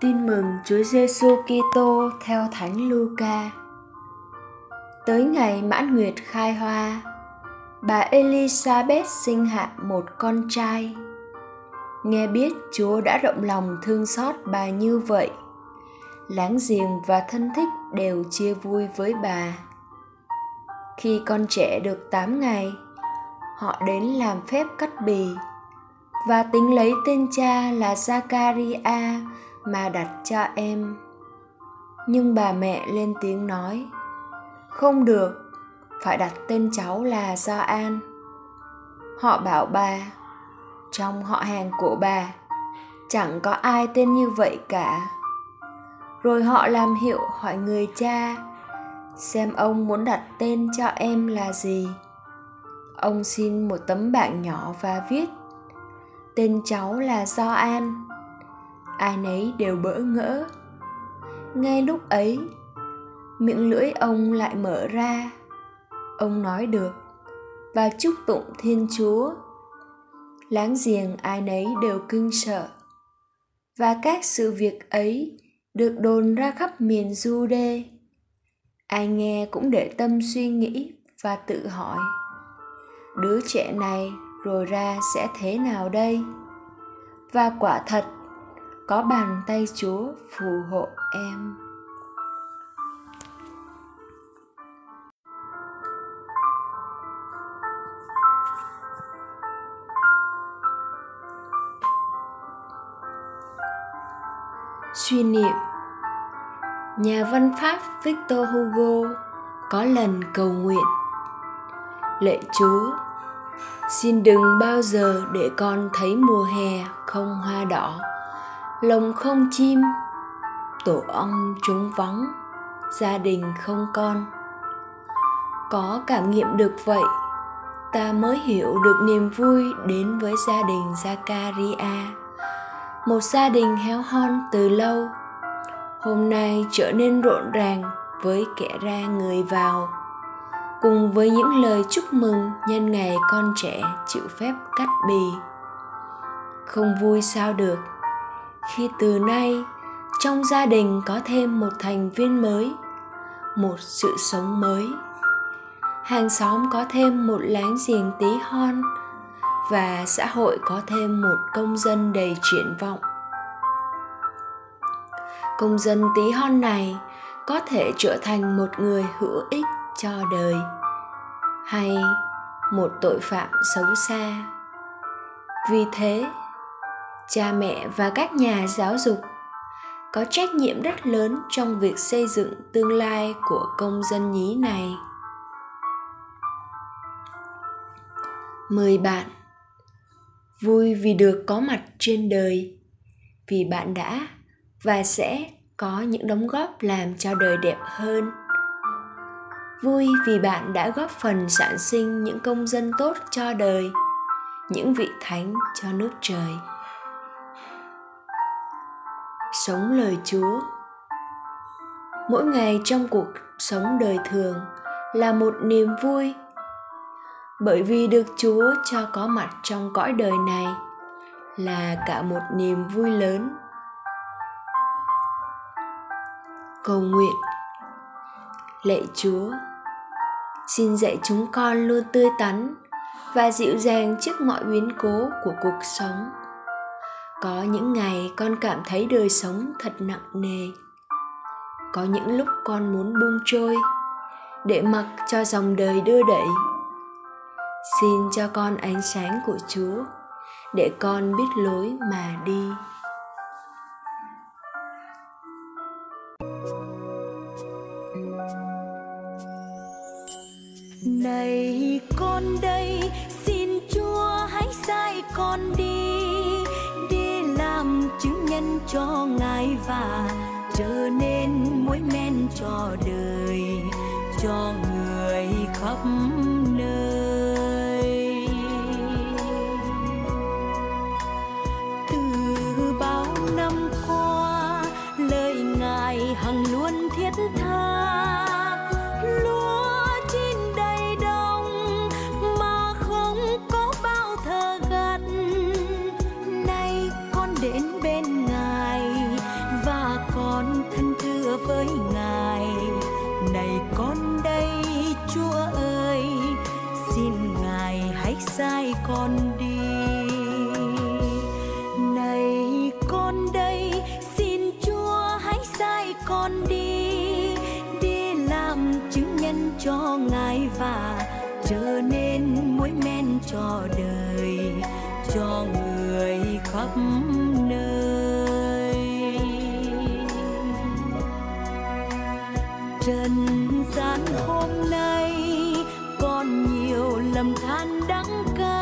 Tin mừng Chúa Giêsu Kitô theo Thánh Luca. Tới ngày mãn nguyệt khai hoa, bà Elizabeth sinh hạ một con trai. Nghe biết Chúa đã rộng lòng thương xót bà như vậy, láng giềng và thân thích đều chia vui với bà. Khi con trẻ được 8 ngày, họ đến làm phép cắt bì và tính lấy tên cha là Zakaria mà đặt cho em. Nhưng bà mẹ lên tiếng nói, không được, phải đặt tên cháu là do an. Họ bảo bà, trong họ hàng của bà, chẳng có ai tên như vậy cả. Rồi họ làm hiệu hỏi người cha, xem ông muốn đặt tên cho em là gì? Ông xin một tấm bảng nhỏ và viết, tên cháu là do an ai nấy đều bỡ ngỡ. Ngay lúc ấy, miệng lưỡi ông lại mở ra. Ông nói được, và chúc tụng thiên chúa. Láng giềng ai nấy đều kinh sợ. Và các sự việc ấy được đồn ra khắp miền du đê ai nghe cũng để tâm suy nghĩ và tự hỏi, đứa trẻ này rồi ra sẽ thế nào đây? Và quả thật có bàn tay Chúa phù hộ em. Suy niệm. Nhà văn Pháp Victor Hugo có lần cầu nguyện. Lệ Chúa, xin đừng bao giờ để con thấy mùa hè không hoa đỏ lồng không chim, tổ ong trống vắng, gia đình không con. Có cảm nghiệm được vậy, ta mới hiểu được niềm vui đến với gia đình Zakaria. Một gia đình héo hon từ lâu, hôm nay trở nên rộn ràng với kẻ ra người vào. Cùng với những lời chúc mừng nhân ngày con trẻ chịu phép cắt bì. Không vui sao được khi từ nay, trong gia đình có thêm một thành viên mới, một sự sống mới. Hàng xóm có thêm một láng giềng tí hon và xã hội có thêm một công dân đầy triển vọng. Công dân tí hon này có thể trở thành một người hữu ích cho đời hay một tội phạm xấu xa. Vì thế cha mẹ và các nhà giáo dục. Có trách nhiệm rất lớn trong việc xây dựng tương lai của công dân nhí này. Mời bạn. Vui vì được có mặt trên đời, vì bạn đã và sẽ có những đóng góp làm cho đời đẹp hơn. Vui vì bạn đã góp phần sản sinh những công dân tốt cho đời, những vị thánh cho nước trời sống lời chúa. Mỗi ngày trong cuộc sống đời thường là một niềm vui, bởi vì được chúa cho có mặt trong cõi đời này là cả một niềm vui lớn. Cầu nguyện. Lạy chúa, xin dạy chúng con luôn tươi tắn và dịu dàng trước mọi biến cố của cuộc sống có những ngày con cảm thấy đời sống thật nặng nề. Có những lúc con muốn buông trôi, để mặc cho dòng đời đưa đẩy. Xin cho con ánh sáng của chúa, để con biết lối mà đi. Này con đây, xin chúa hãy sai con làm chứng nhân cho ngài và trở nên mối men cho đời, cho người khắp nơi. Từ bao năm qua, lời ngài hằng luôn thiết tha. này con đây, xin chúa hãy sai con đi đi làm chứng nhân cho ngài và trở nên muối men cho đời, cho người khắp nơi. Trần gian hôm nay, còn nhiều lầm than đắng cay.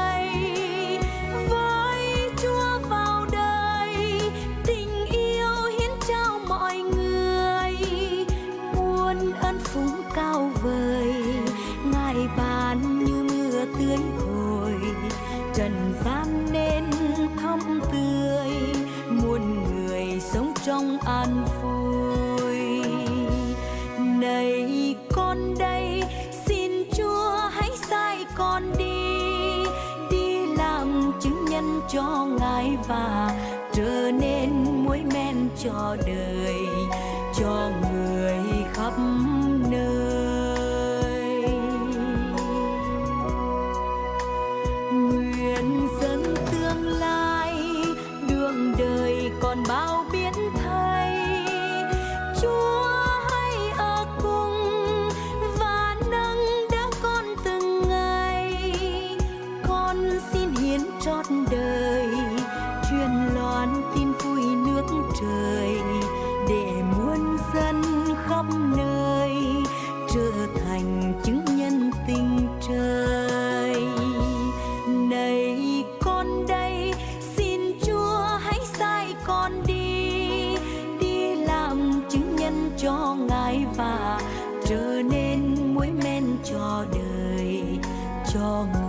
con đi đi làm chứng nhân cho ngài và trở nên muối men cho đời, cho người khắp Hồng